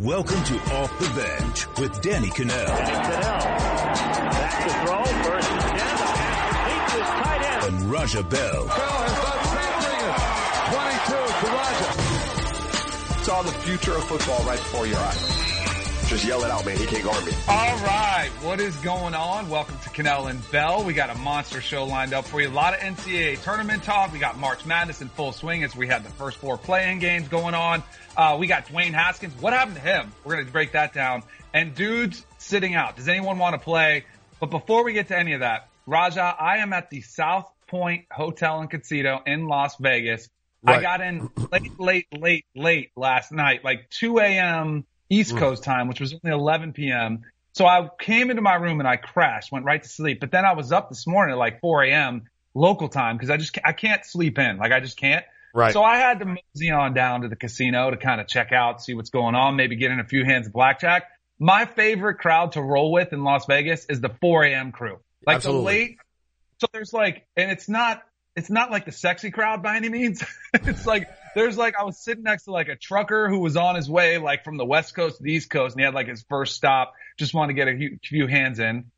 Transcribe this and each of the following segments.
Welcome to Off the Bench with Danny Kanell. Back to throw. First and ten. The pass complete to tight end. And Raja Bell. Bell has done something. 22 to Raja. Saw the future of football right before your eyes. Just yell it out, man. He can't guard me. All right. What is going on? Welcome to Kanell and Bell. We got a monster show lined up for you. A lot of NCAA tournament talk. We got March Madness in full swing as we had the first four playing games going on. Uh, we got Dwayne Haskins. What happened to him? We're going to break that down. And dudes sitting out. Does anyone want to play? But before we get to any of that, Raja, I am at the South Point Hotel and Casino in Las Vegas. Right. I got in late, late, late, late last night, like 2 a.m. East Mm. Coast time, which was only 11 p.m. So I came into my room and I crashed, went right to sleep. But then I was up this morning at like 4 a.m. local time because I just I can't sleep in, like I just can't. Right. So I had to mosey on down to the casino to kind of check out, see what's going on, maybe get in a few hands of blackjack. My favorite crowd to roll with in Las Vegas is the 4 a.m. crew, like Absolutely. the late. So there's like, and it's not it's not like the sexy crowd by any means. it's like there's like I was sitting next to like a trucker who was on his way like from the west coast to the east coast and he had like his first stop, just wanted to get a few hands in.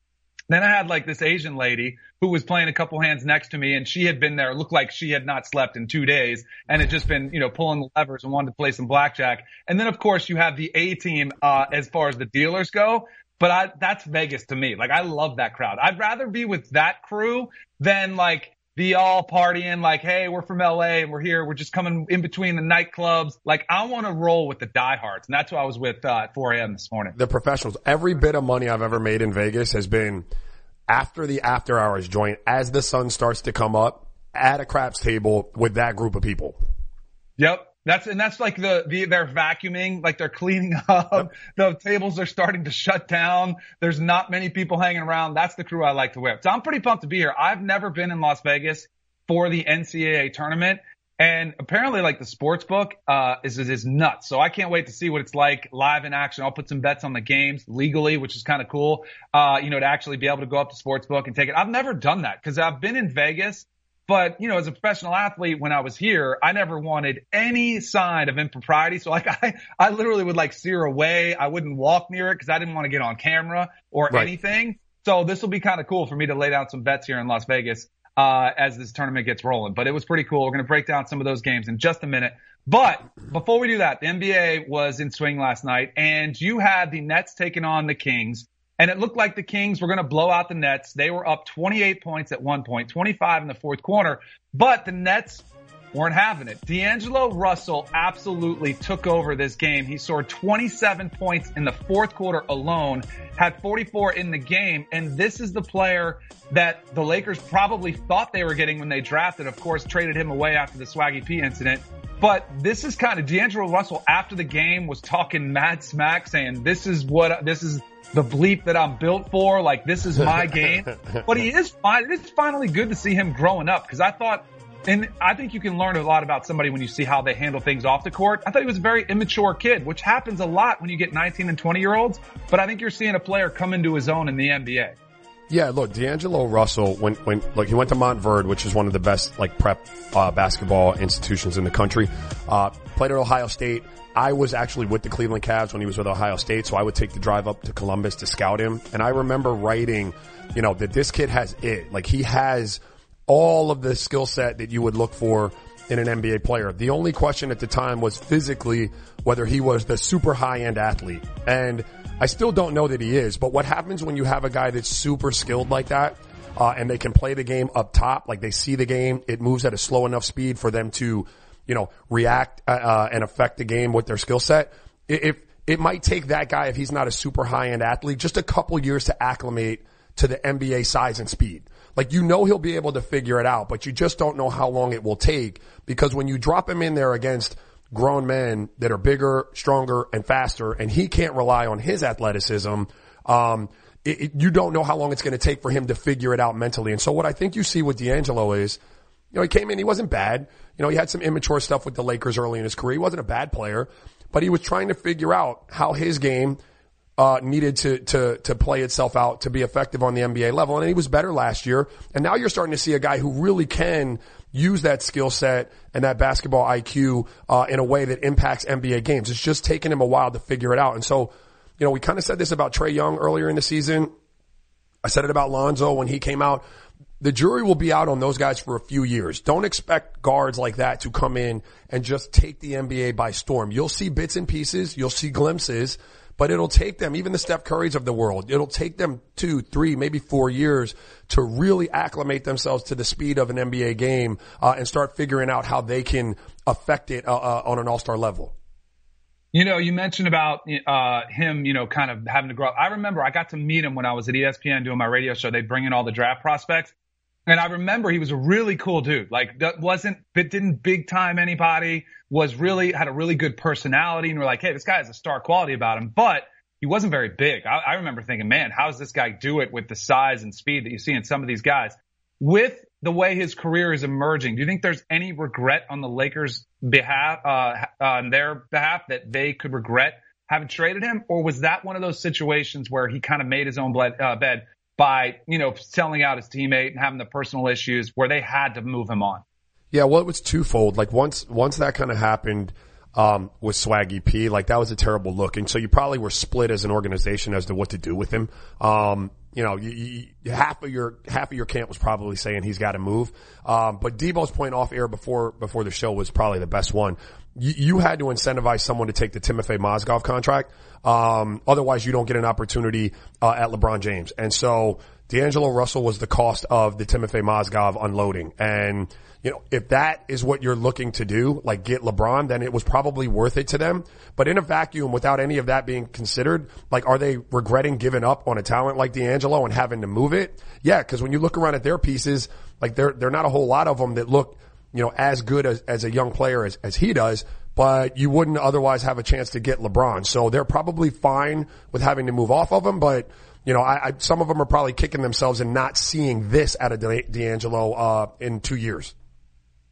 Then I had like this Asian lady who was playing a couple hands next to me and she had been there, looked like she had not slept in two days and had just been, you know, pulling the levers and wanted to play some blackjack. And then of course you have the A team, uh, as far as the dealers go. But I, that's Vegas to me. Like I love that crowd. I'd rather be with that crew than like the all partying, like, hey, we're from LA and we're here. We're just coming in between the nightclubs. Like I want to roll with the diehards. And that's who I was with, uh, at 4 a.m. this morning. the professionals. Every bit of money I've ever made in Vegas has been after the after hours joint as the sun starts to come up at a craps table with that group of people. Yep. That's, and that's like the, the, they're vacuuming, like they're cleaning up. The tables are starting to shut down. There's not many people hanging around. That's the crew I like to whip. So I'm pretty pumped to be here. I've never been in Las Vegas for the NCAA tournament. And apparently like the sports book, uh, is, is, is nuts. So I can't wait to see what it's like live in action. I'll put some bets on the games legally, which is kind of cool. Uh, you know, to actually be able to go up to sports book and take it. I've never done that because I've been in Vegas but, you know, as a professional athlete, when I was here, I never wanted any sign of impropriety. So like I, I literally would like steer away. I wouldn't walk near it because I didn't want to get on camera or Right. anything. So this will be kind of cool for me to lay down some bets here in Las Vegas, uh, as this tournament gets rolling. But it was pretty cool. We're going to break down some of those games in just a minute. But before we do that, the NBA was in swing last night and you had the Nets taking on the Kings. And it looked like the Kings were going to blow out the Nets. They were up 28 points at one point, 25 in the fourth quarter, but the Nets weren't having it. D'Angelo Russell absolutely took over this game. He scored 27 points in the fourth quarter alone, had 44 in the game, and this is the player that the Lakers probably thought they were getting when they drafted. Of course, traded him away after the Swaggy P incident. But this is kind of D'Angelo Russell after the game was talking mad smack saying, this is what, this is the bleep that I'm built for. Like this is my game. but he is fine. It's finally good to see him growing up because I thought, and I think you can learn a lot about somebody when you see how they handle things off the court. I thought he was a very immature kid, which happens a lot when you get 19 and 20 year olds. But I think you're seeing a player come into his own in the NBA. Yeah, look, D'Angelo Russell, when, when, look, he went to Montverde, which is one of the best, like, prep, uh, basketball institutions in the country. Uh, played at Ohio State. I was actually with the Cleveland Cavs when he was with Ohio State, so I would take the drive up to Columbus to scout him. And I remember writing, you know, that this kid has it. Like, he has all of the skill set that you would look for in an NBA player. The only question at the time was physically whether he was the super high end athlete. And I still don't know that he is, but what happens when you have a guy that's super skilled like that, uh, and they can play the game up top, like they see the game, it moves at a slow enough speed for them to, you know, react, uh, uh, and affect the game with their skill set. If, it might take that guy, if he's not a super high end athlete, just a couple years to acclimate to the NBA size and speed. Like you know he'll be able to figure it out, but you just don't know how long it will take because when you drop him in there against grown men that are bigger, stronger, and faster, and he can't rely on his athleticism, um, it, it- you don't know how long it's going to take for him to figure it out mentally. And so what I think you see with D'Angelo is, you know, he came in, he wasn't bad. You know, he had some immature stuff with the Lakers early in his career. He wasn't a bad player, but he was trying to figure out how his game uh, needed to to to play itself out to be effective on the NBA level, and he was better last year. And now you're starting to see a guy who really can use that skill set and that basketball IQ uh, in a way that impacts NBA games. It's just taken him a while to figure it out. And so, you know, we kind of said this about Trae Young earlier in the season. I said it about Lonzo when he came out. The jury will be out on those guys for a few years. Don't expect guards like that to come in and just take the NBA by storm. You'll see bits and pieces. You'll see glimpses but it'll take them, even the Steph Currys of the world, it'll take them two, three, maybe four years to really acclimate themselves to the speed of an NBA game uh, and start figuring out how they can affect it uh, uh, on an all-star level. You know, you mentioned about uh, him, you know, kind of having to grow up. I remember I got to meet him when I was at ESPN doing my radio show. They bring in all the draft prospects. And I remember he was a really cool dude. Like that wasn't, it didn't big time anybody, was really, had a really good personality and we're like, hey, this guy has a star quality about him, but he wasn't very big. I, I remember thinking, man, how does this guy do it with the size and speed that you see in some of these guys? With the way his career is emerging, do you think there's any regret on the Lakers' behalf, uh, on their behalf that they could regret having traded him? Or was that one of those situations where he kind of made his own bled, uh, bed by, you know, selling out his teammate and having the personal issues where they had to move him on. Yeah, well, it was twofold. Like once, once that kind of happened, um, with Swaggy P, like that was a terrible look. And so you probably were split as an organization as to what to do with him. Um, you know, you, you, half of your, half of your camp was probably saying he's got to move. Um, but Debo's point off air before, before the show was probably the best one. You, you had to incentivize someone to take the Timofey Mozgov contract. Um, otherwise you don't get an opportunity, uh, at LeBron James. And so D'Angelo Russell was the cost of the Timofey Mozgov unloading. And, you know, if that is what you're looking to do, like get LeBron, then it was probably worth it to them. But in a vacuum, without any of that being considered, like, are they regretting giving up on a talent like D'Angelo and having to move it? Yeah, cause when you look around at their pieces, like there are not a whole lot of them that look, you know, as good as, as a young player as, as he does but you wouldn't otherwise have a chance to get LeBron. So they're probably fine with having to move off of him, but you know, I, I some of them are probably kicking themselves and not seeing this out of D'Angelo uh, in two years.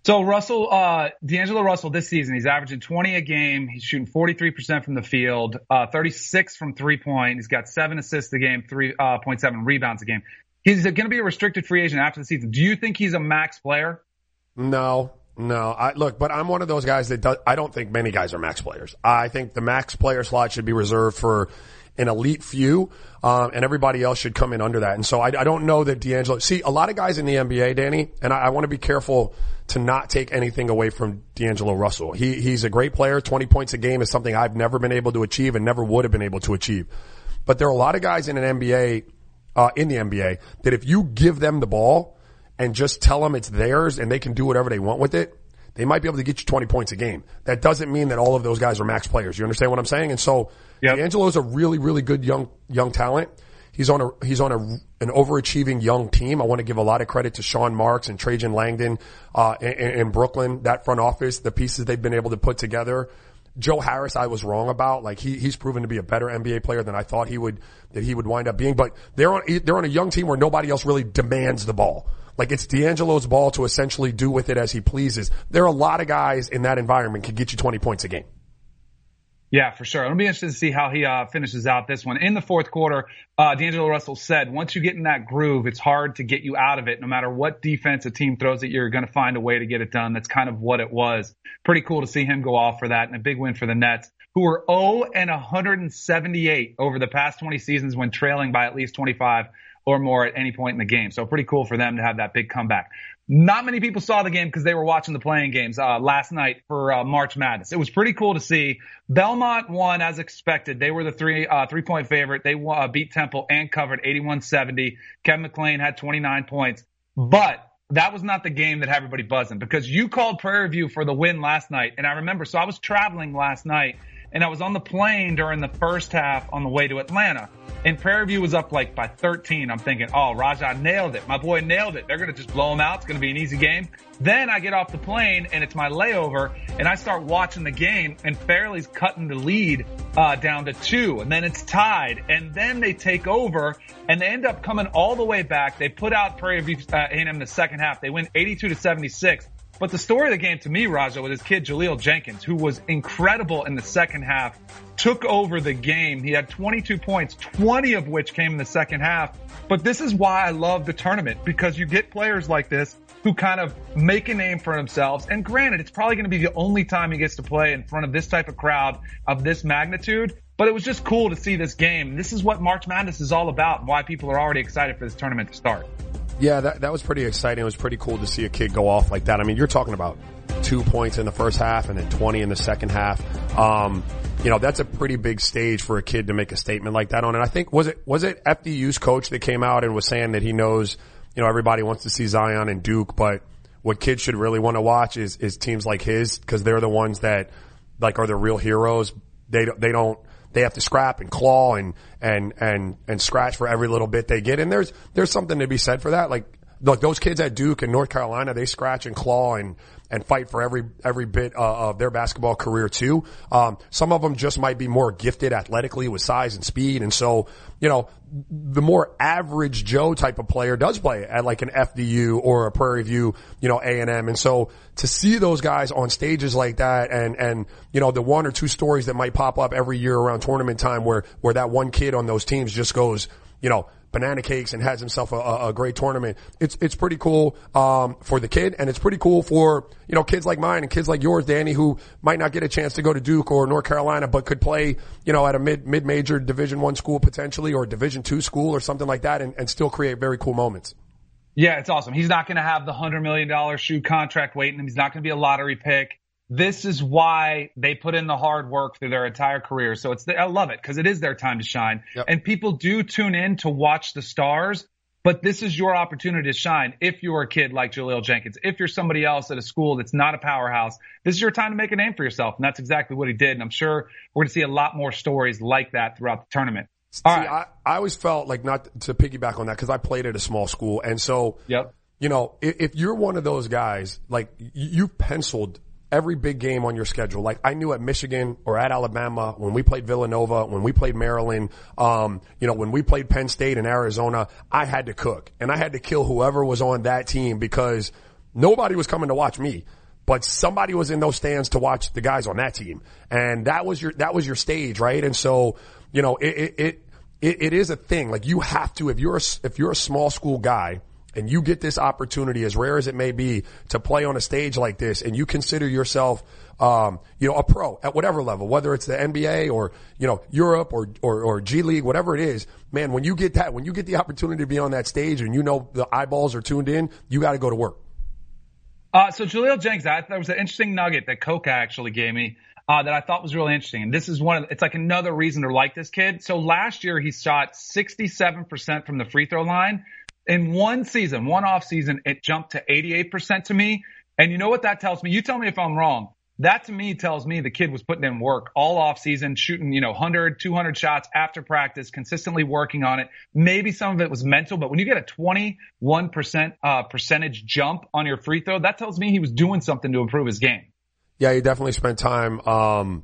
So Russell, uh, D'Angelo Russell this season, he's averaging 20 a game. He's shooting 43% from the field, uh, 36 from three point. He's got seven assists a game, 3.7 uh, rebounds a game. He's going to be a restricted free agent after the season. Do you think he's a max player? No, no, I look, but I'm one of those guys that I don't think many guys are max players. I think the max player slot should be reserved for an elite few, um, and everybody else should come in under that. And so I, I, don't know that D'Angelo. See, a lot of guys in the NBA, Danny, and I, I want to be careful to not take anything away from D'Angelo Russell. He he's a great player. Twenty points a game is something I've never been able to achieve and never would have been able to achieve. But there are a lot of guys in an NBA, uh, in the NBA, that if you give them the ball and just tell them it's theirs and they can do whatever they want with it, they might be able to get you 20 points a game. That doesn't mean that all of those guys are max players. You understand what I'm saying? And so yep. D'Angelo is a really, really good young, young talent. He's on a, he's on a, an overachieving young team. I want to give a lot of credit to Sean Marks and Trajan Langdon, uh, in, in Brooklyn, that front office, the pieces they've been able to put together. Joe Harris, I was wrong about. Like he, he's proven to be a better NBA player than I thought he would, that he would wind up being. But they're on, they're on a young team where nobody else really demands the ball. Like it's D'Angelo's ball to essentially do with it as he pleases. There are a lot of guys in that environment can get you 20 points a game. Yeah, for sure. It'll be interesting to see how he uh, finishes out this one. In the fourth quarter, uh, D'Angelo Russell said, once you get in that groove, it's hard to get you out of it. No matter what defense a team throws at you, you're going to find a way to get it done. That's kind of what it was. Pretty cool to see him go off for that and a big win for the Nets, who were 0 and 178 over the past 20 seasons when trailing by at least 25 or more at any point in the game. So pretty cool for them to have that big comeback. Not many people saw the game because they were watching the playing games uh, last night for uh, March Madness. It was pretty cool to see. Belmont won as expected. They were the three uh, three point favorite. They uh, beat Temple and covered 81-70. Kevin McClain had 29 points, but that was not the game that had everybody buzzing because you called Prairie View for the win last night. And I remember, so I was traveling last night and I was on the plane during the first half on the way to Atlanta. And Prairie View was up like by 13. I'm thinking, oh, Raja nailed it. My boy nailed it. They're going to just blow him out. It's going to be an easy game. Then I get off the plane and it's my layover and I start watching the game and Fairleigh's cutting the lead, uh, down to two and then it's tied and then they take over and they end up coming all the way back. They put out Prairie View, uh, A&M the second half. They win 82 to 76. But the story of the game to me, Raja, with his kid Jahlil Jenkins, who was incredible in the second half, took over the game. He had 22 points, 20 of which came in the second half. But this is why I love the tournament because you get players like this who kind of make a name for themselves. And granted, it's probably going to be the only time he gets to play in front of this type of crowd of this magnitude. But it was just cool to see this game. This is what March Madness is all about and why people are already excited for this tournament to start. Yeah, that, that was pretty exciting. It was pretty cool to see a kid go off like that. I mean, you're talking about two points in the first half and then 20 in the second half. Um, you know, that's a pretty big stage for a kid to make a statement like that on. And I think, was it, was it FDU's coach that came out and was saying that he knows, you know, everybody wants to see Zion and Duke, but what kids should really want to watch is, is teams like his because they're the ones that like are the real heroes. They they don't, they have to scrap and claw and, and, and, and scratch for every little bit they get. And there's, there's something to be said for that. Like, look, those kids at Duke and North Carolina, they scratch and claw and, and fight for every every bit uh, of their basketball career too. Um, some of them just might be more gifted athletically with size and speed, and so you know the more average Joe type of player does play at like an FDU or a Prairie View, you know A and M, and so to see those guys on stages like that, and and you know the one or two stories that might pop up every year around tournament time where where that one kid on those teams just goes, you know banana cakes and has himself a, a great tournament. It's it's pretty cool um, for the kid, and it's pretty cool for you know kids like mine and kids like yours, Danny, who might not get a chance to go to Duke or North Carolina, but could play you know at a mid mid major Division one school potentially or Division two school or something like that, and, and still create very cool moments. Yeah, it's awesome. He's not going to have the hundred million dollar shoe contract waiting him. He's not going to be a lottery pick this is why they put in the hard work through their entire career. So it's, the, I love it because it is their time to shine. Yep. And people do tune in to watch the stars, but this is your opportunity to shine. If you're a kid like Jahlil Jenkins, if you're somebody else at a school that's not a powerhouse, this is your time to make a name for yourself. And that's exactly what he did. And I'm sure we're going to see a lot more stories like that throughout the tournament. All see, right. I, I always felt like not to piggyback on that because I played at a small school. And so, yep. you know, if, if you're one of those guys, like you penciled every big game on your schedule. Like I knew at Michigan or at Alabama when we played Villanova, when we played Maryland, um, you know, when we played Penn State and Arizona, I had to cook and I had to kill whoever was on that team because nobody was coming to watch me. But somebody was in those stands to watch the guys on that team. And that was your, that was your stage, right? And so, you know, it, it, it, it, is a thing. Like you have to, if you're a, if you're a small school guy, and you get this opportunity, as rare as it may be, to play on a stage like this, and you consider yourself, um, you know, a pro at whatever level, whether it's the NBA or you know Europe or, or or G League, whatever it is, man, when you get that, when you get the opportunity to be on that stage, and you know the eyeballs are tuned in, you got to go to work. Uh, so Jahlil Jenkins, I thought was an interesting nugget that Coca actually gave me. Uh, that I thought was really interesting. And this is one of, it's like another reason to like this kid. So last year he shot 67% from the free throw line in one season, one off season, it jumped to 88% to me. And you know what that tells me? You tell me if I'm wrong. That to me tells me the kid was putting in work all off season, shooting, you know, 100, 200 shots after practice, consistently working on it. Maybe some of it was mental, but when you get a 21% uh, percentage jump on your free throw, that tells me he was doing something to improve his game. Yeah, he definitely spent time, um,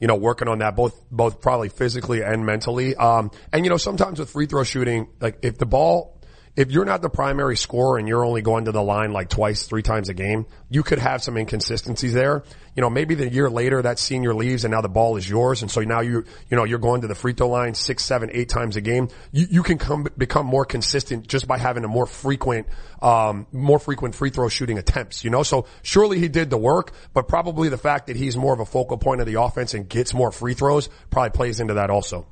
you know, working on that both, both probably physically and mentally. Um, and you know, sometimes with free throw shooting, like if the ball, if you're not the primary scorer and you're only going to the line like twice, three times a game, you could have some inconsistencies there. You know, maybe the year later that senior leaves and now the ball is yours. And so now you, you know, you're going to the free throw line six, seven, eight times a game. You, you can come, become more consistent just by having a more frequent, um, more frequent free throw shooting attempts, you know? So surely he did the work, but probably the fact that he's more of a focal point of the offense and gets more free throws probably plays into that also.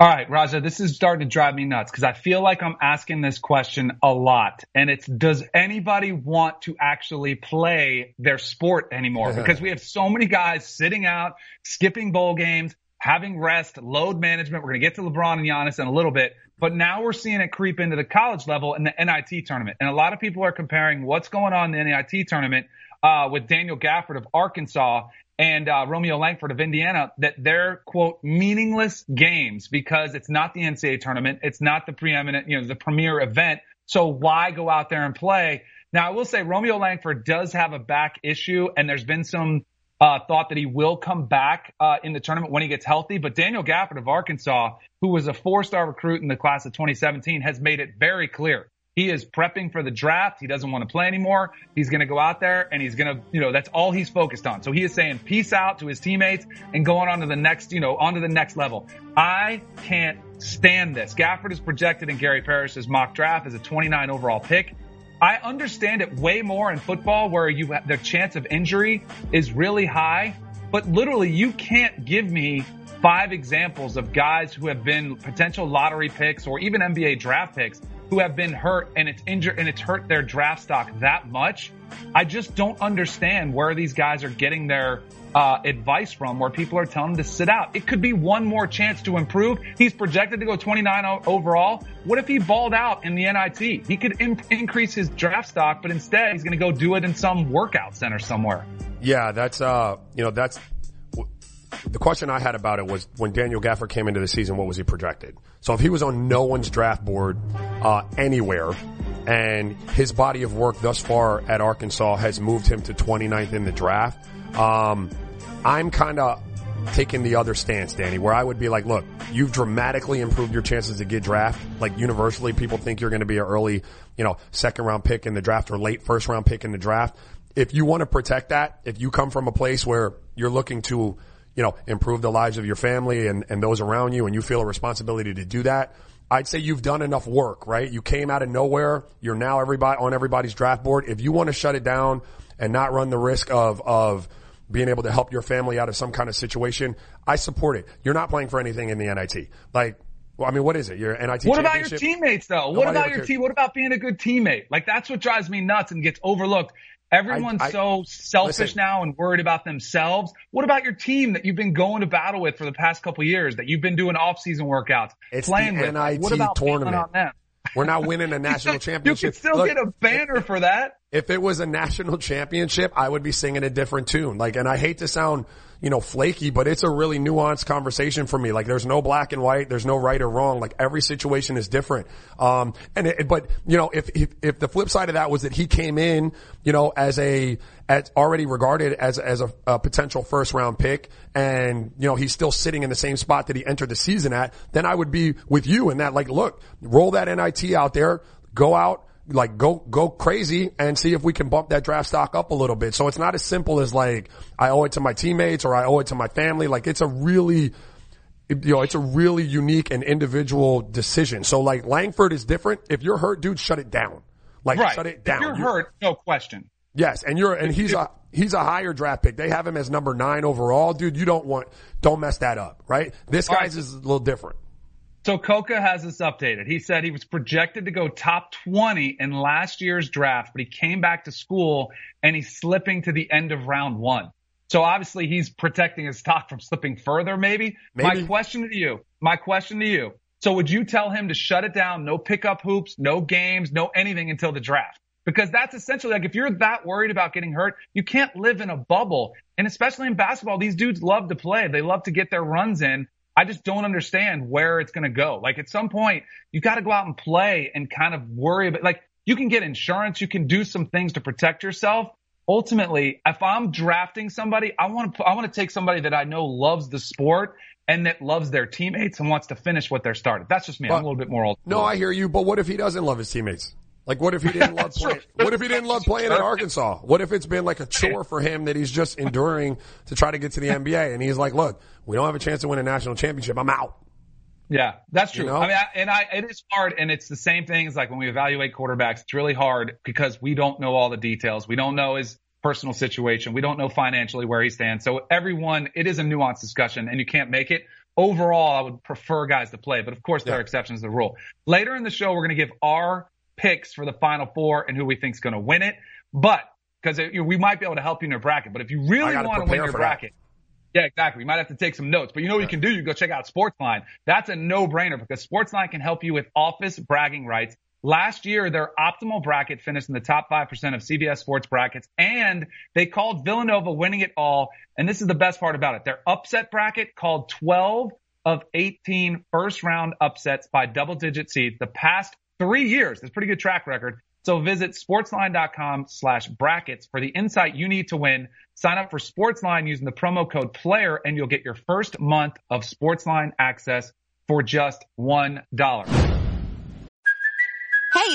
All right, Raja, this is starting to drive me nuts because I feel like I'm asking this question a lot. And it's, does anybody want to actually play their sport anymore? Because we have so many guys sitting out, skipping bowl games, having rest, load management. We're going to get to LeBron and Giannis in a little bit, but now we're seeing it creep into the college level in the NIT tournament. And a lot of people are comparing what's going on in the NIT tournament uh, with Daniel Gafford of Arkansas and uh, Romeo Langford of Indiana that they're quote meaningless games because it's not the NCAA tournament, it's not the preeminent, you know, the premier event. So why go out there and play? Now I will say Romeo Langford does have a back issue, and there's been some uh, thought that he will come back uh, in the tournament when he gets healthy. But Daniel Gafford of Arkansas, who was a four-star recruit in the class of 2017, has made it very clear he is prepping for the draft. He doesn't want to play anymore. He's going to go out there and he's going to, you know, that's all he's focused on. So he is saying peace out to his teammates and going on to the next, you know, on to the next level. I can't stand this. Gafford is projected in Gary Parrish's mock draft as a 29 overall pick. I understand it way more in football where you the chance of injury is really high, but literally you can't give me five examples of guys who have been potential lottery picks or even NBA draft picks who have been hurt and it's injured and it's hurt their draft stock that much. I just don't understand where these guys are getting their uh, advice from where people are telling them to sit out. It could be one more chance to improve. He's projected to go 29 overall. What if he balled out in the NIT? He could imp- increase his draft stock, but instead he's going to go do it in some workout center somewhere. Yeah, that's uh, you know, that's the question I had about it was when Daniel Gafford came into the season, what was he projected? So if he was on no one's draft board uh, anywhere, and his body of work thus far at Arkansas has moved him to 29th in the draft, um, I'm kind of taking the other stance, Danny, where I would be like, look, you've dramatically improved your chances to get draft. Like universally, people think you're going to be an early, you know, second round pick in the draft or late first round pick in the draft. If you want to protect that, if you come from a place where you're looking to, you know, improve the lives of your family and, and those around you and you feel a responsibility to do that, I'd say you've done enough work, right? You came out of nowhere. You're now everybody on everybody's draft board. If you want to shut it down and not run the risk of, of, being able to help your family out of some kind of situation, I support it. You're not playing for anything in the NIT. Like, well, I mean, what is it? Your NIT What about your teammates though? Nobody what about your team? What about being a good teammate? Like that's what drives me nuts and gets overlooked. Everyone's I, I, so selfish listen, now and worried about themselves. What about your team that you've been going to battle with for the past couple years that you've been doing off-season workouts, it's playing the with? NIT what about tournament. On them? We're not winning a national championship. You could still Look, get a banner for that. If it was a national championship, I would be singing a different tune. Like, and I hate to sound, you know, flaky, but it's a really nuanced conversation for me. Like, there's no black and white. There's no right or wrong. Like, every situation is different. Um, and it, but, you know, if, if, if the flip side of that was that he came in, you know, as a, as already regarded as, as a, a potential first round pick and, you know, he's still sitting in the same spot that he entered the season at, then I would be with you in that, like, look, roll that NIT out there, go out, like go go crazy and see if we can bump that draft stock up a little bit. So it's not as simple as like I owe it to my teammates or I owe it to my family. Like it's a really you know, it's a really unique and individual decision. So like Langford is different. If you're hurt, dude, shut it down. Like right. shut it down. If you're, you're hurt, no question. Yes, and you're and he's a he's a higher draft pick. They have him as number nine overall, dude. You don't want don't mess that up, right? This guy's right. is a little different. So Coca has this updated. He said he was projected to go top 20 in last year's draft, but he came back to school and he's slipping to the end of round one. So obviously he's protecting his stock from slipping further, maybe. maybe. My question to you, my question to you. So would you tell him to shut it down? No pickup hoops, no games, no anything until the draft? Because that's essentially like if you're that worried about getting hurt, you can't live in a bubble. And especially in basketball, these dudes love to play. They love to get their runs in. I just don't understand where it's going to go. Like at some point, you got to go out and play and kind of worry about, like you can get insurance, you can do some things to protect yourself. Ultimately, if I'm drafting somebody, I want to, I want to take somebody that I know loves the sport and that loves their teammates and wants to finish what they're started. That's just me. But, I'm a little bit more old. No, I hear you, but what if he doesn't love his teammates? Like, what if he didn't love playing? What if he didn't love playing at Arkansas? What if it's been like a chore for him that he's just enduring to try to get to the NBA? And he's like, look, we don't have a chance to win a national championship. I'm out. Yeah, that's true. You know? I mean, I, and I, it is hard, and it's the same thing as like when we evaluate quarterbacks. It's really hard because we don't know all the details. We don't know his personal situation. We don't know financially where he stands. So everyone, it is a nuanced discussion, and you can't make it. Overall, I would prefer guys to play, but of course there yeah. are exceptions to the rule. Later in the show, we're going to give our picks for the final four and who we think is going to win it. But because we might be able to help you in your bracket, but if you really want to win your bracket, that. yeah, exactly. You might have to take some notes, but you know what you can do? You go check out Sportsline. That's a no-brainer because Sportsline can help you with office bragging rights. Last year, their optimal bracket finished in the top 5% of CBS sports brackets, and they called Villanova winning it all. And this is the best part about it. Their upset bracket called 12 of 18 first round upsets by double digit seeds. The past three years. That's pretty good track record. So visit sportsline.com slash brackets for the insight you need to win. Sign up for Sportsline using the promo code PLAYER and you'll get your first month of Sportsline access for just $1.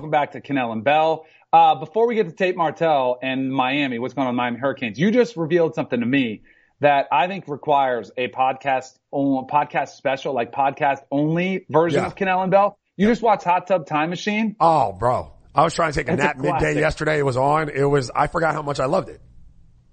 Welcome back to Kanell and Bell. Uh, before we get to Tate Martell and Miami, what's going on Miami Hurricanes? You just revealed something to me that I think requires a podcast, podcast special, like podcast only version Yeah. of Kanell and Bell. You just watched Hot Tub Time Machine. Oh, bro. I was trying to take a It's a nap midday yesterday. It was on. It was, I forgot how much I loved it.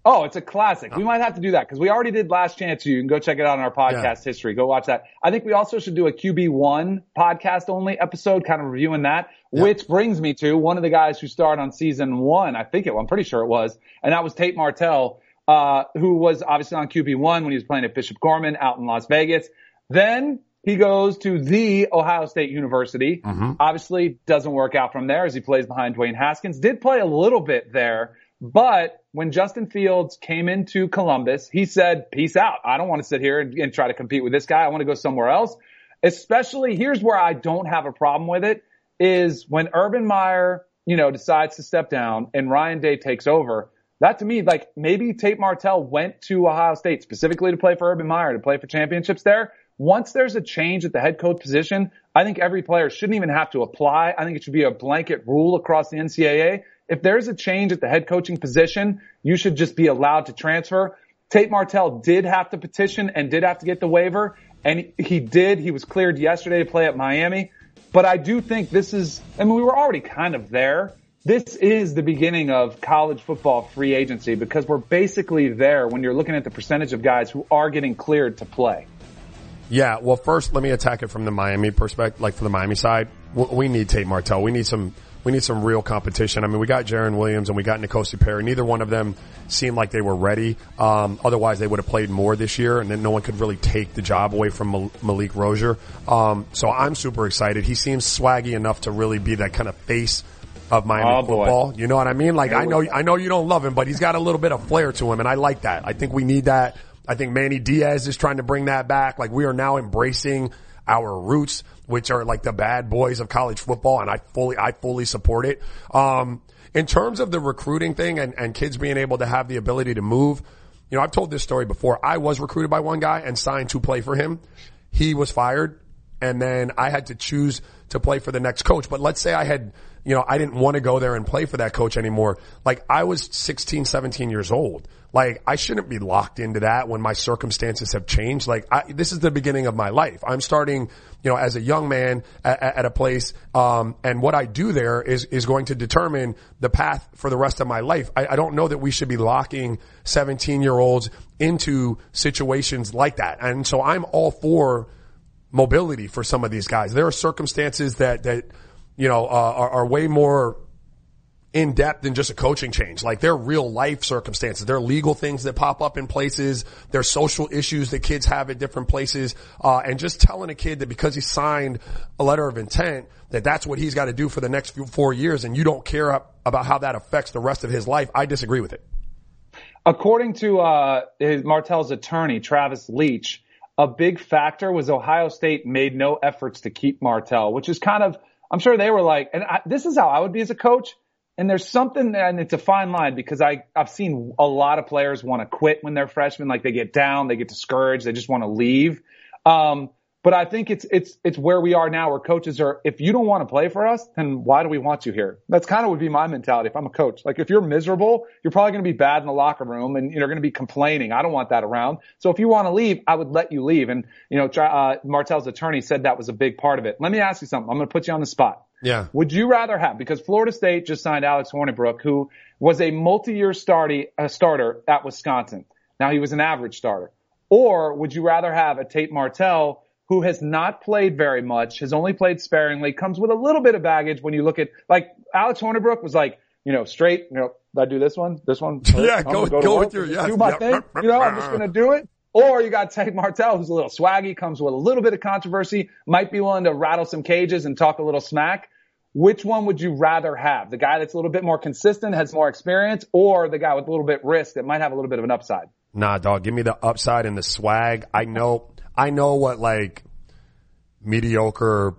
Oh, it's a classic. We might have to do that because we already did Last Chance. You can go check it out on our podcast Yeah. history. Go watch that. I think we also should do a QB1 podcast only episode, kind of reviewing that, which brings me to one of the guys who starred on season one. I think it, I'm pretty sure it was, and that was Tate Martell, uh, who was obviously on QB1 when he was playing at Bishop Gorman out in Las Vegas. Then he goes to the Ohio State University. Obviously doesn't work out from there as he plays behind Dwayne Haskins. Did play a little bit there, but when Justin Fields came into Columbus, he said, peace out. I don't want to sit here and, and try to compete with this guy. I want to go somewhere else. Especially here's where I don't have a problem with it is when Urban Meyer, you know, decides to step down and Ryan Day takes over. That to me, like maybe Tate Martell went to Ohio State specifically to play for Urban Meyer, to play for championships there. Once there's a change at the head coach position, I think every player shouldn't even have to apply. I think it should be a blanket rule across the NCAA. If there's a change at the head coaching position, you should just be allowed to transfer. Tate Martell did have to petition and did have to get the waiver, and he did. He was cleared yesterday to play at Miami. But I do think this is, I mean, we were already kind of there. This is the beginning of college football free agency because we're basically there when you're looking at the percentage of guys who are getting cleared to play. Yeah. Well, first, let me attack it from the Miami perspective, like for the Miami side. We need Tate Martell. We need some, we need some real competition. I mean, we got Jarren Williams and we got N'Kosi Perry. Neither one of them seemed like they were ready. Um, otherwise they would have played more this year and then no one could really take the job away from Mal- Malik Rosier. Um, so I'm super excited. He seems swaggy enough to really be that kind of face of Miami Oh, boy. football. You know what I mean? Like I know, I know you don't love him, but he's got a little bit of flair to him and I like that. I think we need that. I think Manny Diaz is trying to bring that back. Like we are now embracing our roots, which are like the bad boys of college football. And I fully, I fully support it. Um, in terms of the recruiting thing and, and kids being able to have the ability to move, you know, I've told this story before. I was recruited by one guy and signed to play for him. He was fired and then I had to choose to play for the next coach. But let's say I had, you know, I didn't want to go there and play for that coach anymore. Like I was 16, 17 years old. Like I shouldn't be locked into that when my circumstances have changed. Like I, this is the beginning of my life. I'm starting, you know, as a young man at, at a place, um, and what I do there is is going to determine the path for the rest of my life. I, I don't know that we should be locking 17 year olds into situations like that. And so I'm all for mobility for some of these guys. There are circumstances that that you know uh, are, are way more in depth than just a coaching change. Like they're real life circumstances. They're legal things that pop up in places. There's social issues that kids have at different places. Uh, and just telling a kid that because he signed a letter of intent that that's what he's got to do for the next few, four years and you don't care about how that affects the rest of his life. I disagree with it. According to uh, Martell's attorney, Travis Leach, a big factor was Ohio State made no efforts to keep Martell, which is kind of, I'm sure they were like, and I, this is how I would be as a coach. And there's something, and it's a fine line because I, I've seen a lot of players want to quit when they're freshmen. Like they get down, they get discouraged, they just want to leave. Um, but I think it's, it's, it's where we are now where coaches are, if you don't want to play for us, then why do we want you here? That's kind of would be my mentality if I'm a coach. Like if you're miserable, you're probably going to be bad in the locker room and you're going to be complaining. I don't want that around. So if you want to leave, I would let you leave. And, you know, uh, Martell's attorney said that was a big part of it. Let me ask you something. I'm going to put you on the spot. Yeah. Would you rather have, because Florida State just signed Alex Hornibrook, who was a multi-year starty, uh, starter at Wisconsin. Now he was an average starter. Or would you rather have a Tate Martell who has not played very much, has only played sparingly, comes with a little bit of baggage when you look at, like, Alex Hornibrook was like, you know, straight, you know, I do this one, this one. Yeah, I'm go- gonna go with your- yes, do my yeah. thing. You know, I'm just going to do it. Or you got Tate Martell, who's a little swaggy, comes with a little bit of controversy, might be willing to rattle some cages and talk a little smack. Which one would you rather have? The guy that's a little bit more consistent, has more experience, or the guy with a little bit risk that might have a little bit of an upside? Nah, dog. Give me the upside and the swag. I know, I know what like mediocre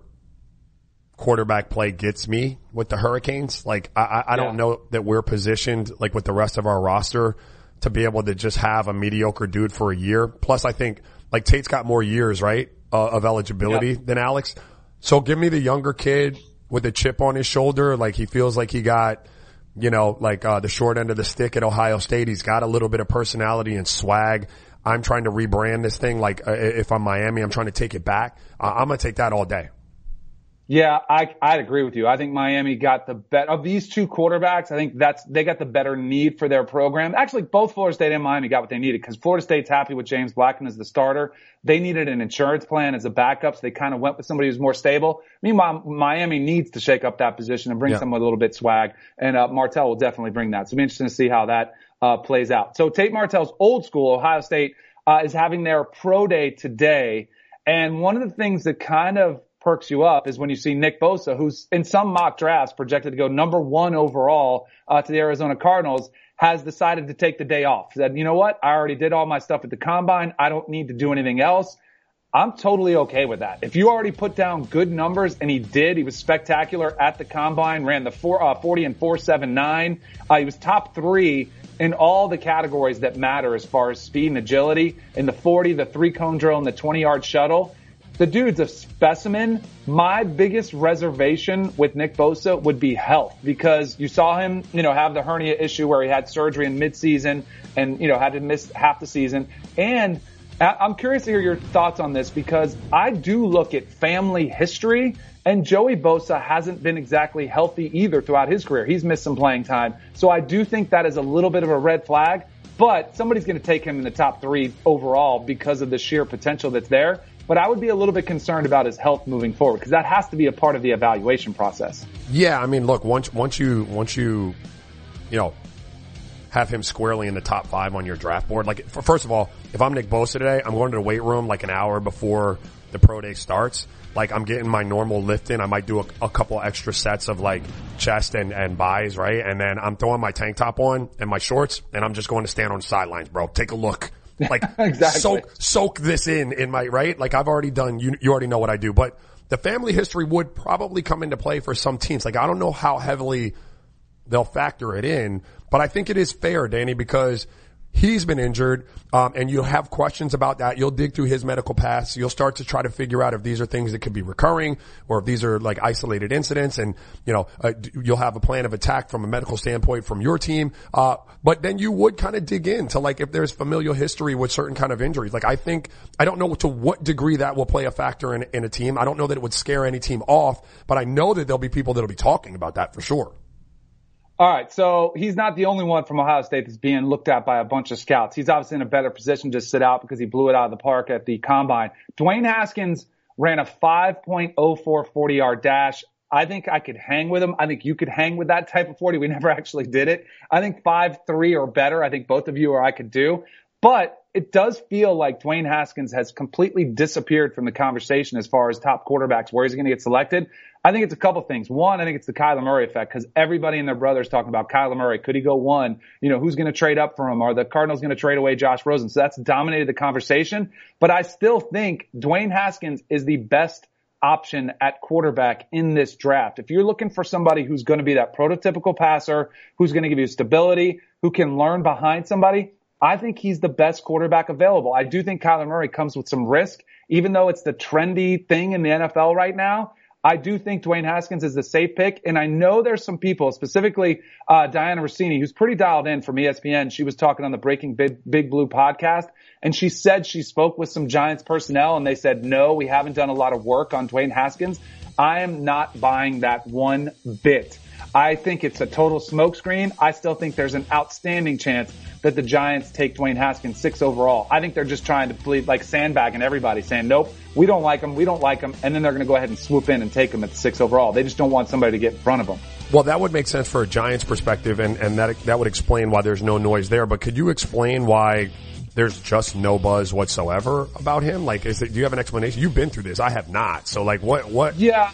quarterback play gets me with the Hurricanes. Like, I, I, I don't know that we're positioned like with the rest of our roster to be able to just have a mediocre dude for a year. Plus, I think like Tate's got more years, right, uh, of eligibility than Alex. So give me the younger kid with a chip on his shoulder. Like he feels like he got, you know, like, uh, the short end of the stick at Ohio State. He's got a little bit of personality and swag. I'm trying to rebrand this thing. Like, uh, if I'm Miami, I'm trying to take it back. I'm going to take that all day. Yeah, I, I'd agree with you. I think Miami got the bet of these two quarterbacks. I think that's, they got the better need for their program. Actually, both Florida State and Miami got what they needed because Florida State's happy with James Blackman as the starter. They needed an insurance plan as a backup, so they kind of went with somebody who's more stable. Meanwhile, Miami needs to shake up that position and bring Yeah. someone with a little bit swag, and uh, Martell will definitely bring that. So it'll be interesting to see how that uh, plays out. So Tate Martell's old school, Ohio State, uh, is having their pro day today, and one of the things that kind of perks you up is when you see Nick Bosa, who's in some mock drafts projected to go number one overall uh, to the Arizona Cardinals, has decided to take the day off. Said, you know what? I already did all my stuff at the combine. I don't need to do anything else. I'm totally okay with that. If you already put down good numbers, and he did, he was spectacular at the combine, ran the four, uh, 40 and 479. Uh, he was top three in all the categories that matter as far as speed and agility in the 40, the three cone drill, and the 20 yard shuttle. The dude's a specimen. My biggest reservation with Nick Bosa would be health because you saw him, you know, have the hernia issue where he had surgery in midseason and, you know, had to miss half the season. And I'm curious to hear your thoughts on this because I do look at family history and Joey Bosa hasn't been exactly healthy either throughout his career. He's missed some playing time. So I do think that is a little bit of a red flag, but somebody's going to take him in the top three overall because of the sheer potential that's there. But I would be a little bit concerned about his health moving forward because that has to be a part of the evaluation process. Yeah, I mean, look, once once you once you, you know, have him squarely in the top five on your draft board. Like, first of all, if I'm Nick Bosa today, I'm going to the weight room like an hour before the pro day starts. Like, I'm getting my normal lifting. I might do a, a couple extra sets of like chest and and buys, right? And then I'm throwing my tank top on and my shorts, and I'm just going to stand on sidelines, bro. Take a look. Like, Exactly. soak soak this in in my right. Like, I've already done. You you already know what I do, but the family history would probably come into play for some teams. Like, I don't know how heavily they'll factor it in. But I think it is fair, Danny, because he's been injured, um, and you'll have questions about that. You'll dig through his medical past. You'll start to try to figure out if these are things that could be recurring or if these are like isolated incidents. And, you know, uh, you'll have a plan of attack from a medical standpoint from your team. Uh, but then you would kind of dig into like if there's familial history with certain kind of injuries. Like I think, I don't know to what degree that will play a factor in, in a team. I don't know that it would scare any team off, but I know that there'll be people that'll be talking about that for sure. All right, so he's not the only one from Ohio State that's being looked at by a bunch of scouts. He's obviously in a better position to sit out because he blew it out of the park at the combine. Dwayne Haskins ran a 5.04 40 yard dash. I think I could hang with him. I think you could hang with that type of 40. We never actually did it. I think 5.3 or better. I think both of you or I could do. But it does feel like Dwayne Haskins has completely disappeared from the conversation as far as top quarterbacks. Where he's going to get selected? I think it's a couple things. One, I think it's the Kyler Murray effect because everybody and their brother is talking about Kyler Murray. Could he go one? You know, who's going to trade up for him? Are the Cardinals going to trade away Josh Rosen? So that's dominated the conversation. But I still think Dwayne Haskins is the best option at quarterback in this draft. If you're looking for somebody who's going to be that prototypical passer, who's going to give you stability, who can learn behind somebody, I think he's the best quarterback available. I do think Kyler Murray comes with some risk, even though it's the trendy thing in the NFL right now. I do think Dwayne Haskins is the safe pick, and I know there's some people, specifically uh, Dianna Russini, who's pretty dialed in from ESPN. She was talking on the Breaking Big, Big Blue podcast, and she said she spoke with some Giants personnel, and they said no, we haven't done a lot of work on Dwayne Haskins. I am not buying that one bit. I think it's a total smokescreen. I still think there's an outstanding chance that the Giants take Dwayne Haskins six overall. I think they're just trying to plead like sandbagging everybody saying, nope, we don't like him. We don't like him. And then they're going to go ahead and swoop in and take him at the six overall. They just don't want somebody to get in front of them. Well, that would make sense for a Giants perspective and, and that, that would explain why there's no noise there. But could you explain why there's just no buzz whatsoever about him? Like, is it, do you have an explanation? You've been through this. I have not. So like, what, what? Yeah.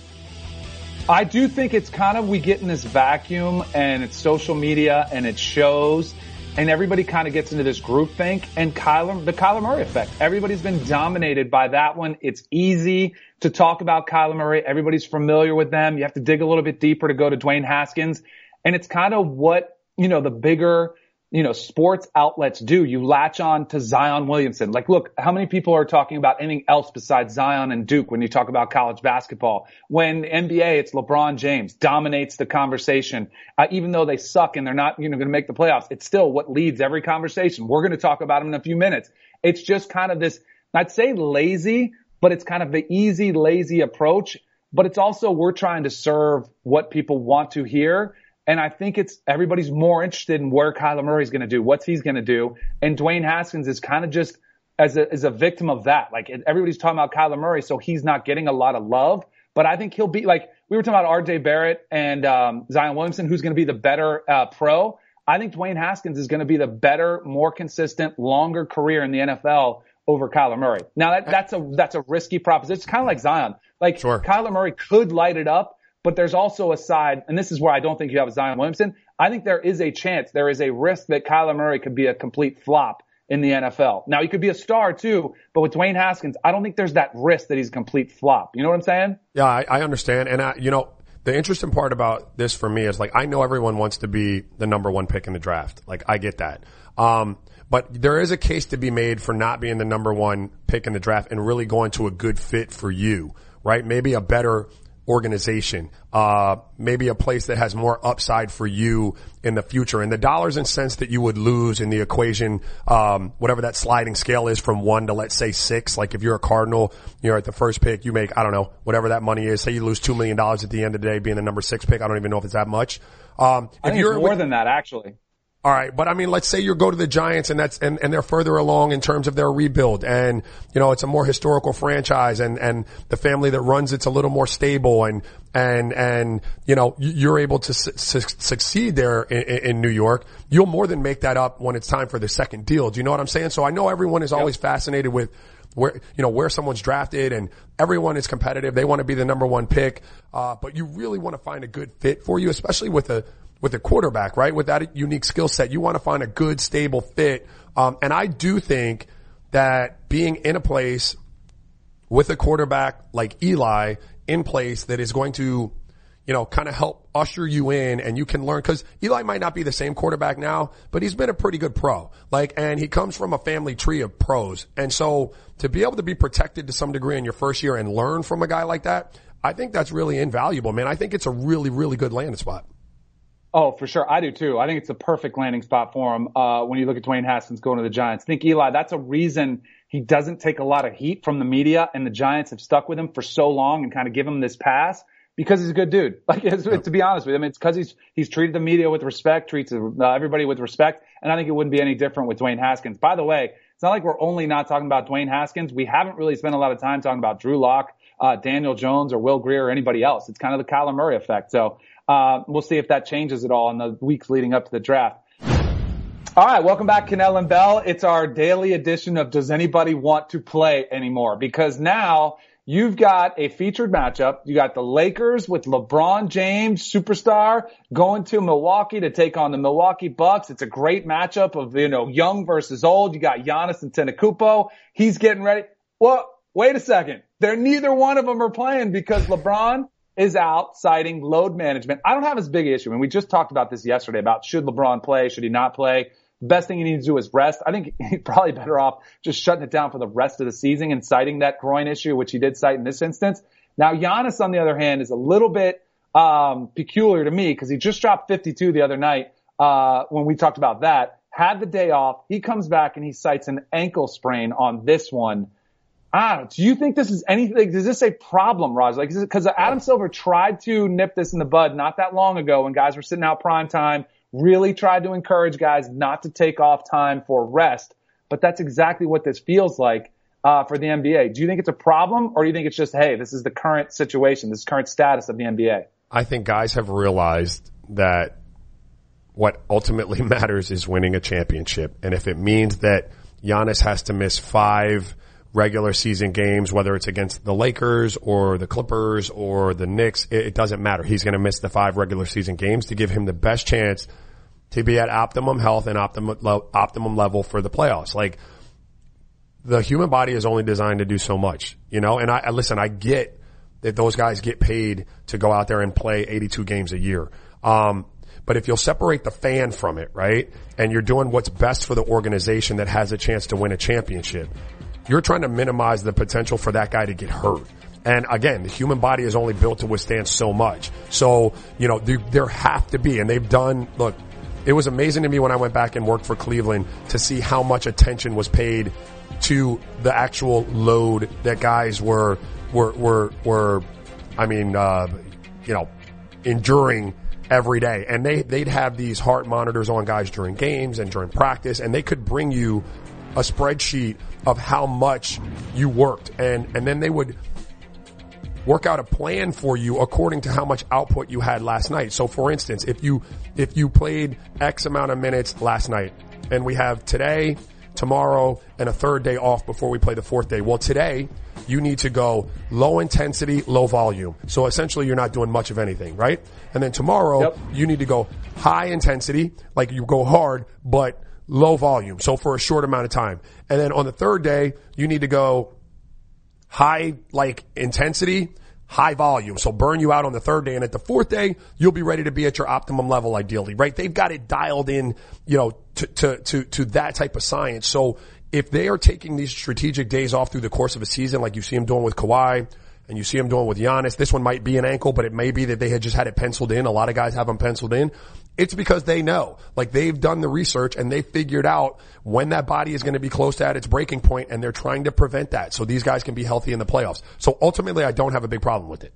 I do think it's kind of, we get in this vacuum and it's social media and it shows and everybody kind of gets into this group think and Kyler, the Kyler Murray effect. Everybody's been dominated by that one. It's easy to talk about Kyler Murray. Everybody's familiar with them. You have to dig a little bit deeper to go to Dwayne Haskins. And it's kind of what, you know, the bigger, you know, sports outlets do. You latch on to Zion Williamson. Like, look, how many people are talking about anything else besides Zion and Duke when you talk about college basketball? When NBA, it's LeBron James dominates the conversation. Uh, even though they suck and they're not, you know, going to make the playoffs, it's still what leads every conversation. We're going to talk about them in a few minutes. It's just kind of this, I'd say lazy, but it's kind of the easy, lazy approach. But it's also we're trying to serve what people want to hear and I think it's everybody's more interested in where Kyler Murray's going to do, what's he's going to do. And Dwayne Haskins is kind of just as a, as a victim of that. Like everybody's talking about Kyler Murray, so he's not getting a lot of love. But I think he'll be like we were talking about R.J. Barrett and um, Zion Williamson, who's going to be the better uh, pro. I think Dwayne Haskins is going to be the better, more consistent, longer career in the NFL over Kyler Murray. Now that, that's a that's a risky proposition. It's kind of like Zion. Like sure. Kyler Murray could light it up, but there's also a side, and this is where I don't think you have Zion Williamson. I think there is a chance, there is a risk that Kyler Murray could be a complete flop in the NFL. Now he could be a star too, but with Dwayne Haskins, I don't think there's that risk that he's a complete flop. You know what I'm saying? Yeah, I, I understand. And I, you know, the interesting part about this for me is like, I know everyone wants to be the number one pick in the draft. Like, I get that. Um, but there is a case to be made for not being the number one pick in the draft and really going to a good fit for you, right? Maybe a better organization, uh, maybe a place that has more upside for you in the future. And the dollars and cents that you would lose in the equation, um, whatever that sliding scale is from one to let's say six, like if you're a Cardinal, you're at the first pick, you make, I don't know, whatever that money is. Say you lose $2 million at the end of the day being the number six pick. I don't even know if it's that much. Um, I think you're more with, than that actually. All right, but I mean, let's say you go to the Giants and that's and, and they're further along in terms of their rebuild, and you know it's a more historical franchise, and and the family that runs it's a little more stable, and and and you know you're able to su- su- succeed there in, in, New York. You'll more than make that up when it's time for the second deal. Do you know what I'm saying? So I know everyone is always yep. fascinated with where you know where someone's drafted, and everyone is competitive. They want to be the number one pick, uh, but you really want to find a good fit for you, especially with a with a quarterback, right? With that unique skill set, you want to find a good, stable fit. Um, and I do think that being in a place with a quarterback like Eli in place that is going to, you know, kind of help usher you in and you can learn because Eli might not be the same quarterback now, but he's been a pretty good pro. Like, and he comes from a family tree of pros. And so to be able to be protected to some degree in your first year and learn from a guy like that, I think that's really invaluable, man. I think it's a really, really good landing spot. Oh, for sure. I do too. I think it's a perfect landing spot for him. Uh, when you look at Dwayne Haskins going to the Giants, I think Eli, that's a reason he doesn't take a lot of heat from the media and the Giants have stuck with him for so long and kind of give him this pass because he's a good dude. Like, it's to be honest with you, I mean, it's because he's, he's treated the media with respect, treats uh, everybody with respect. And I think it wouldn't be any different with Dwayne Haskins. By the way, it's not like we're only not talking about Dwayne Haskins. We haven't really spent a lot of time talking about Drew Lock, uh, Daniel Jones or Will Grier, or anybody else. It's kind of the Kyler Murray effect. So uh, we'll see if that changes at all in the weeks leading up to the draft. All right, welcome back, Kanell and Bell. It's our daily edition of Does Anybody Want to Play Anymore? Because now you've got a featured matchup. You got the Lakers with LeBron James, superstar, going to Milwaukee to take on the Milwaukee Bucks. It's a great matchup of, you know, young versus old. You got Giannis and Antetokounmpo. He's getting ready. Well, wait a second. They're neither one of them are playing because LeBron is out citing load management. I don't have as big an issue. I mean, we just talked about this yesterday about should LeBron play, should he not play? The best thing he needs to do is rest. I think he's probably better off just shutting it down for the rest of the season and citing that groin issue, which he did cite in this instance. Now, Giannis, on the other hand, is a little bit um, peculiar to me because he just dropped 52 the other night uh, when we talked about that. Had the day off. He comes back and he cites an ankle sprain on this one. Know. Do you think this is anything? Is this a problem, Raj? Like, because Adam Silver tried to nip this in the bud not that long ago when guys were sitting out prime time, really tried to encourage guys not to take off time for rest. But that's exactly what this feels like uh, for the NBA. Do you think it's a problem, or do you think it's just, hey, this is the current situation, this current status of the NBA? I think guys have realized that what ultimately matters is winning a championship, and if it means that Giannis has to miss five regular season games, whether it's against the Lakers or the Clippers or the Knicks, it, it doesn't matter. He's going to miss the five regular season games to give him the best chance to be at optimum health and optimum optimum level for the playoffs. Like the human body is only designed to do so much, you know. And I, I listen, I get that those guys get paid to go out there and play 82 games a year. Um, but if you'll separate the fan from it, right, and you're doing what's best for the organization that has a chance to win a championship, you're trying to minimize the potential for that guy to get hurt. And again, the human body is only built to withstand so much. So, you know, there, have to be, and they've done, look, it was amazing to me when I went back and worked for Cleveland to see how much attention was paid to the actual load that guys were were were were I mean uh, you know enduring every day and they they'd have these heart monitors on guys during games and during practice and they could bring you a spreadsheet of how much you worked and and then they would work out a plan for you according to how much output you had last night. So for instance, if you if you played X amount of minutes last night and we have today tomorrow and a third day off before we play the fourth day. Well, today you need to go low intensity, low volume. So essentially you're not doing much of anything, right? And then tomorrow yep. you need to go high intensity, like you go hard, but low volume. So for a short amount of time. And then on the third day, you need to go high, like intensity, high volume. So burn you out on the third day. And at the fourth day, you'll be ready to be at your optimum level ideally, right? They've got it dialed in, you know, to, to, to, to that type of science. So if they are taking these strategic days off through the course of a season, like you see them doing with Kawhi, and you see them doing with Giannis. This one might be an ankle, but it may be that they had just had it penciled in. A lot of guys have them penciled in. It's because they know, like they've done the research and they figured out when that body is going to be close to at its breaking point and they're trying to prevent that. So these guys can be healthy in the playoffs. So ultimately I don't have a big problem with it.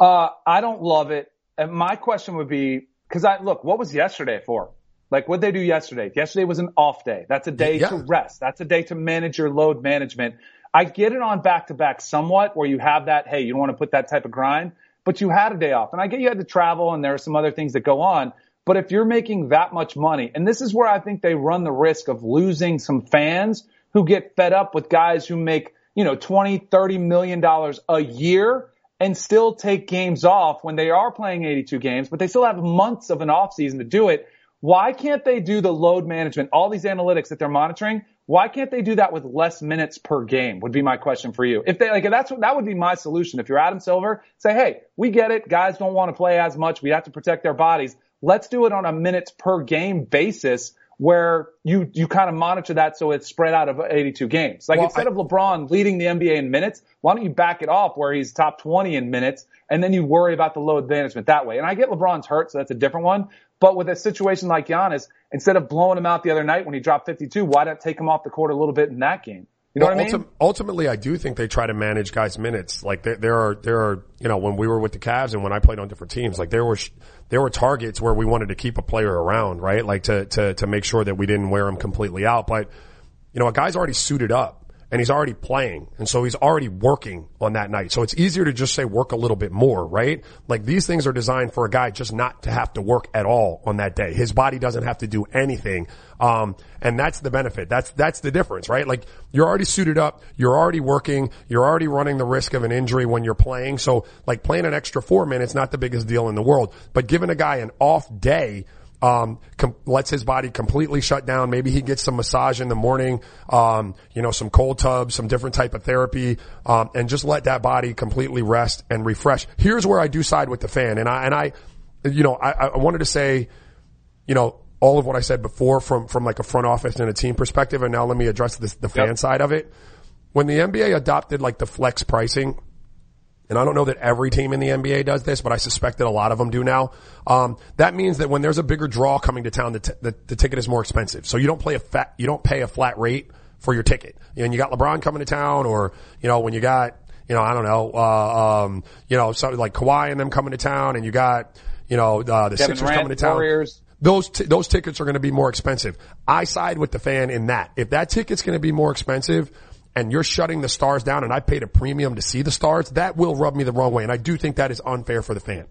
Uh, I don't love it. And my question would be, cause I, look, what was yesterday for? Like what they do yesterday? Yesterday was an off day. That's a day yeah. to rest. That's a day to manage your load management. I get it on back to back somewhat where you have that, hey, you don't want to put that type of grind, but you had a day off. And I get you had to travel and there are some other things that go on. But if you're making that much money, and this is where I think they run the risk of losing some fans who get fed up with guys who make, you know, 20, 30 million dollars a year and still take games off when they are playing 82 games, but they still have months of an off season to do it. Why can't they do the load management, all these analytics that they're monitoring? Why can't they do that with less minutes per game? Would be my question for you. If they like, that's what that would be my solution. If you're Adam Silver, say, hey, we get it. Guys don't want to play as much. We have to protect their bodies. Let's do it on a minutes per game basis where you you kind of monitor that so it's spread out of 82 games. Like well, instead I, of LeBron leading the NBA in minutes, why don't you back it off where he's top 20 in minutes and then you worry about the load management that way. And I get LeBron's hurt, so that's a different one. But with a situation like Giannis, instead of blowing him out the other night when he dropped 52, why not take him off the court a little bit in that game? You know well, what I mean? Ulti- ultimately, I do think they try to manage guys' minutes. Like there, there, are, there are, you know, when we were with the Cavs and when I played on different teams, like there were, there were targets where we wanted to keep a player around, right? Like to, to, to make sure that we didn't wear him completely out. But, you know, a guy's already suited up and he's already playing. And so he's already working on that night. So it's easier to just say work a little bit more, right? Like these things are designed for a guy just not to have to work at all on that day. His body doesn't have to do anything. Um, and that's the benefit. That's, that's the difference, right? Like you're already suited up. You're already working. You're already running the risk of an injury when you're playing. So like playing an extra four minutes, not the biggest deal in the world, but giving a guy an off day, um, com- lets his body completely shut down. Maybe he gets some massage in the morning, um, you know, some cold tubs, some different type of therapy, um, and just let that body completely rest and refresh. Here's where I do side with the fan, and I and I, you know, I, I wanted to say, you know, all of what I said before from from like a front office and a team perspective, and now let me address this, the fan yep. side of it. When the NBA adopted like the flex pricing, and I don't know that every team in the NBA does this, but I suspect that a lot of them do now. Um, that means that when there's a bigger draw coming to town, the, t- the, the, ticket is more expensive. So you don't play a fat, you don't pay a flat rate for your ticket. And you got LeBron coming to town or, you know, when you got, you know, I don't know, uh, um, you know, something like Kawhi and them coming to town and you got, you know, uh, the Kevin Sixers coming to town. Warriors. Those, t- those tickets are going to be more expensive. I side with the fan in that. If that ticket's going to be more expensive and you're shutting the stars down and I paid a premium to see the stars, that will rub me the wrong way. And I do think that is unfair for the fan.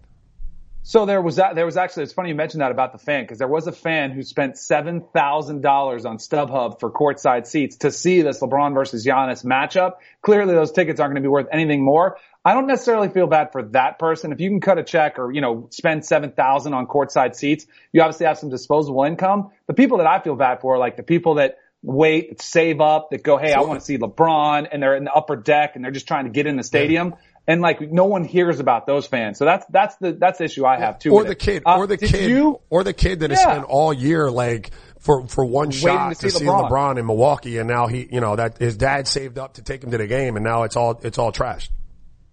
So there was that, there was actually, it's funny you mentioned that about the fan, because there was a fan who spent $7,000 on StubHub for courtside seats to see this LeBron versus Giannis matchup. Clearly those tickets aren't going to be worth anything more. I don't necessarily feel bad for that person. If you can cut a check or, you know, spend 7,000 on courtside seats, you obviously have some disposable income. The people that I feel bad for are like the people that wait, save up, that go, hey, I want to see LeBron and they're in the upper deck and they're just trying to get in the stadium. And like no one hears about those fans. So that's, that's the, that's the issue I have too. Or the kid, Uh, or the kid, You, or the kid that has Yeah. spent all year like for for one shot to to, see see LeBron. LeBron. in Milwaukee, and now he, you know, that his dad saved up to take him to the game, and now it's all it's all trashed.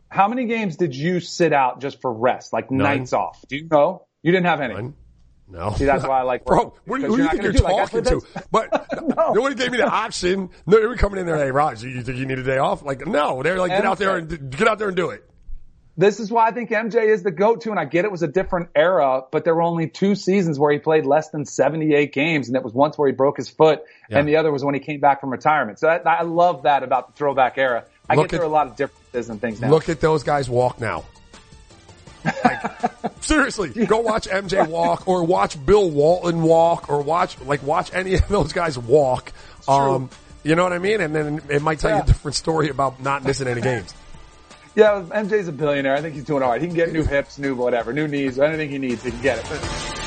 how many games did you sit out just for rest, like nights off? Do you know? You didn't have any. None. No, See, that's why I like bro. What, who do you think you're talking to? But no. nobody gave me the option. No, they were coming in there. Hey, Raj, you think you need a day off? Like, no, they're like, get out there and get out there and do it. This is why I think MJ is the go-to, and I get it was a different era, but there were only two seasons where he played less than 78 games, and it was once where he broke his foot, Yeah. and the other was when he came back from retirement. So that, I love that about the throwback era. I Look get there are a lot of differences and things now. Look at those guys walk now. Like, seriously, go watch MJ walk or watch Bill Walton walk or watch, like, watch any of those guys walk. Um, you know what I mean? And then it might tell you a different story about not missing any games. yeah, MJ's a billionaire. I think he's doing all right. He can get new hips, new whatever, new knees, anything he needs, he can get it.